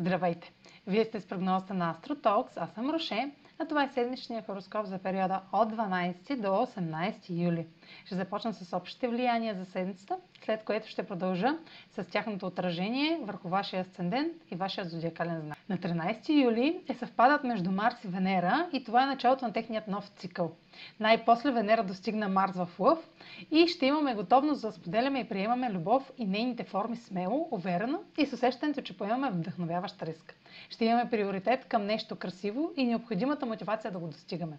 Здравейте! Вие сте с прогнозата на AstroTalks, аз съм Роше, а това е седмичният хороскоп за периода от 12 до 18 юли. Ще започна с общите влияния за седмицата, след което ще продължа с тяхното отражение върху вашия асцендент и вашия зодиакален знак. На 13 юли е съвпадат между Марс и Венера и това е началото на техният нов цикъл. Най-после Венера достигна Марс в Лъв и ще имаме готовност да споделяме и приемаме любов и нейните форми смело, уверено и с усещането, че поемаме вдъхновяващ риск. Ще имаме приоритет към нещо красиво и необходимата мотивация да го достигаме.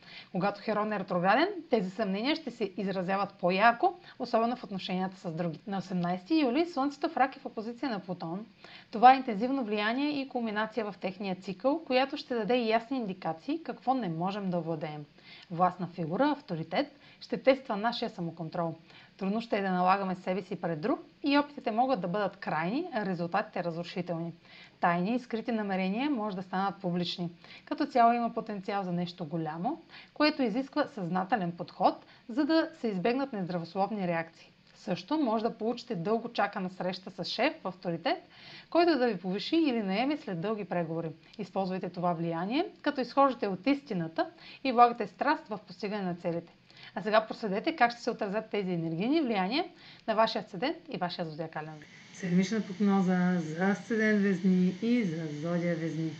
Когато Херон е ретрограден, тези съмнения ще се изразяват по-ярко, особено в отношенията с други. На 18 юли Слънцето в рак е в опозиция на Плутон. Това е интензивно влияние и кулминация в техния цикъл, която ще даде ясни индикации какво не можем да владеем. Властна фигура, авторитет, ще тества нашия самоконтрол. Трудно ще е да налагаме себе си пред друг и опитите могат да бъдат крайни, а резултатите разрушителни. Тайни и скрити намерения може да станат публични. Като цяло има потенциал за нещо голямо, което изисква съзнателен подход, за да се избегнат нездравословни реакции. Също може да получите дълго чакана среща с шеф в авторитет, който да ви повиши или наеме след дълги преговори. Използвайте това влияние, като изхождате от истината и влагате страст в постигане на целите. А сега проследете как ще се отразят тези енергийни влияния на вашия асцендент и вашия зодиакален. Седмична прогноза за асцендент Везни и за зодия Везни.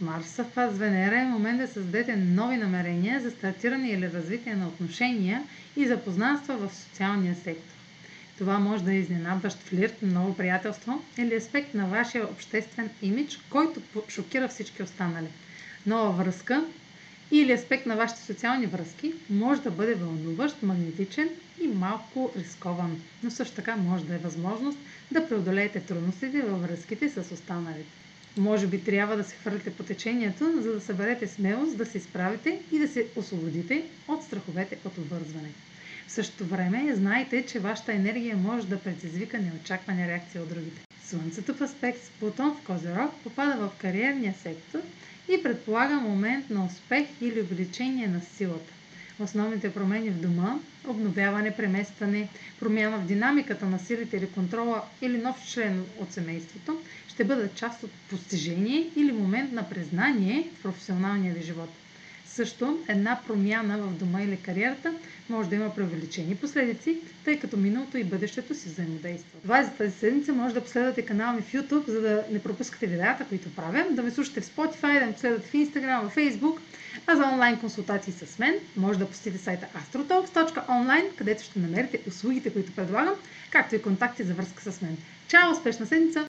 Марс съвпад с Венера е момент да създадете нови намерения за стартиране или развитие на отношения и запознанства в социалния сектор. Това може да е изненадващ флирт, ново приятелство или аспект на вашия обществен имидж, който шокира всички останали. Нова връзка или аспект на вашите социални връзки може да бъде вълнуващ, магнетичен и малко рискован, но също така може да е възможност да преодолеете трудностите във връзките с останалите. Може би трябва да се хвърлите по течението, за да съберете смелост да се изправите и да се освободите от страховете от обвързване. В същото време знайте, че вашата енергия може да предизвика неочаквани реакции от другите. Слънцето в аспект с Плутон в Козерог попада в кариерния сектор и предполага момент на успех или увеличение на силата. Основните промени в дома, обновяване, преместване, промяна в динамиката на силите или контрола или нов член от семейството ще бъдат част от постижение или момент на признание в професионалния ви живот. Също една промяна в дома или кариерата може да има преувеличени последици, тъй като миналото и бъдещето си взаимодействат. Това е за тази седмица. Може да последвате канала ми в YouTube, за да не пропускате видеята, които правя, да ме слушате в Spotify, да ме последвате в Instagram, в Facebook, а за онлайн консултации с мен може да посетите сайта astrotalks.online, където ще намерите услугите, които предлагам, както и контакти за връзка с мен. Чао! Успешна седмица!